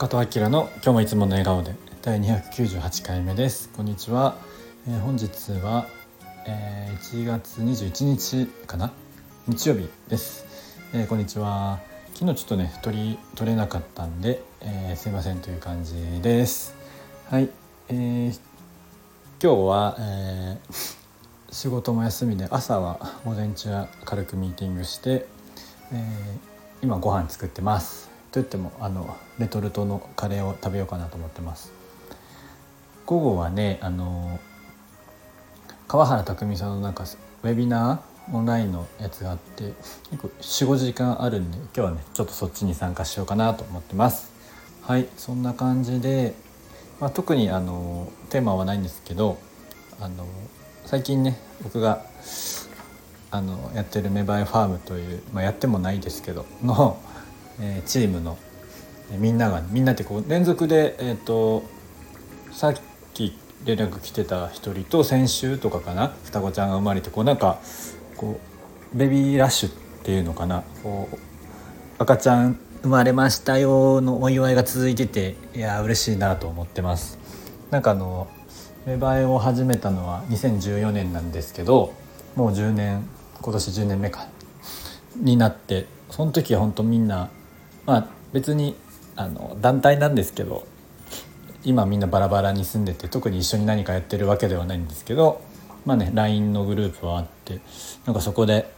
中戸明の今日もいつもの笑顔で第298回目です。こんにちは、えー、本日は、えー、1月21日かな？日曜日です、えー、こんにちは。昨日ちょっとね取り取れなかったんで、えー、すいませんという感じです。はい、えー、今日は、えー、仕事も休みで朝は午前中は軽くミーティングして、えー、今ご飯作ってます。といってもあのレトルトのカレーを食べようかなと思ってます。午後はねあの川原拓さんのなんかウェビナーオンラインのやつがあって結構45時間あるんで今日はねちょっとそっちに参加しようかなと思ってます。はいそんな感じで、まあ、特にあのテーマはないんですけどあの最近ね僕があのやってる芽生えファームという、まあ、やってもないですけどのえ、チームの、え、みんながみんなってこう連続で、えーと、さっき連絡来てた一人と先週とかかな双子ちゃんが生まれてこうなんかこうベビーラッシュっていうのかなこう赤ちゃん生まれましたよのお祝いが続いてていや嬉しいなと思ってます。なんかあの芽生えを始めたのは2014年なんですけどもう10年今年10年目かになってその時は本当みんなまあ別にあの団体なんですけど今みんなバラバラに住んでて特に一緒に何かやってるわけではないんですけどまあね LINE のグループはあってなんかそこで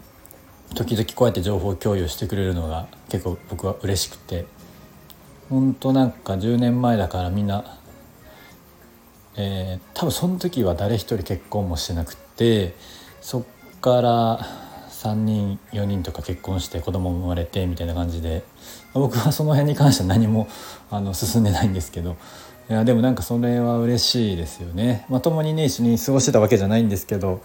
時々こうやって情報共有してくれるのが結構僕は嬉しくて本当なんか10年前だからみんな、えー、多分その時は誰一人結婚もしてなくてそっから3人4人とか結婚して子供も生まれてみたいな感じで僕はその辺に関しては何もあの進んでないんですけどいやでもなんかそれは嬉しいですよね。まあ、共にね一緒に過ごしてたわけじゃないんですけど、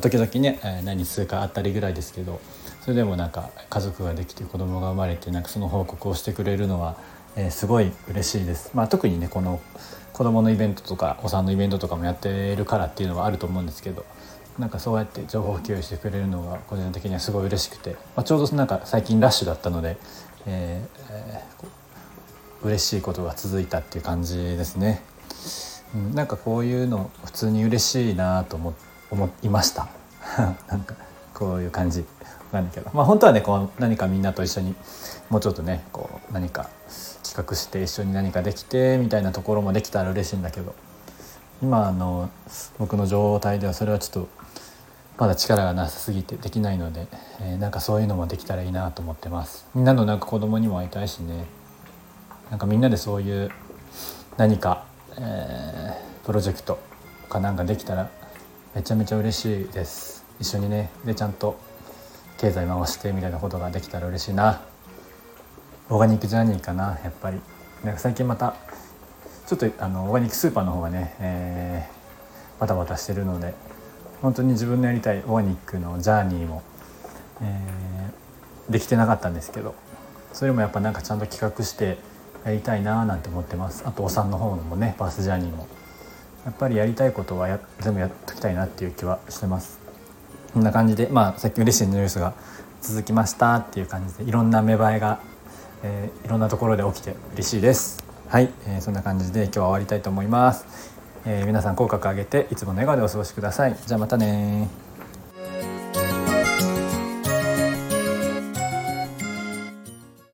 時々ね、え、何数かあったりぐらいですけどそれでもなんか家族ができて子供が生まれてなんかその報告をしてくれるのは、え、すごい嬉しいです。まあ、特にねこの子供のイベントとかお産のイベントとかもやってるからっていうのはあると思うんですけどなんかそうやって情報共有してくれるのが個人的にはすごい嬉しくて、まあ、ちょうどなんか最近ラッシュだったので、えー、嬉しいことが続いたっていう感じですね。うん、なんかこういうの普通に嬉しいなと思思いました。なんかこういう感じなんだけど。まあ本当はねこう何かみんなと一緒にもうちょっとねこう何か企画して一緒に何かできてみたいなところもできたら嬉しいんだけど。今の僕の状態ではそれはちょっとまだ力がなさすぎてできないので、えー、なんかそういうのもできたらいいなと思ってます。みんなのなんか子供にも会いたいしね。なんかみんなでそういう何か、えー、プロジェクトかなんかできたらめちゃめちゃ嬉しいです。一緒にねでちゃんと経済回してみたいなことができたら嬉しいな。オーガニックジャーニーかなやっぱり。なんか最近またちょっとあのオーガニックスーパーの方がね、えー、バタバタしてるので本当に自分のやりたいオーガニックのジャーニーも、えー、できてなかったんですけどそれもやっぱなんかちゃんと企画してやりたいなーなんて思ってます。あとお産の方もねバースジャーニーも。やっぱりやりたいことはや全部やっときたいなっていう気はしてます。こんな感じでまあさっき嬉しいニュースが続きましたっていう感じでいろんな芽生えが、えー、いろんなところで起きて嬉しいです。はい、えー、そんな感じで今日は終わりたいと思います。えー、皆さん口角上げていつもの笑顔でお過ごしください。じゃあまたね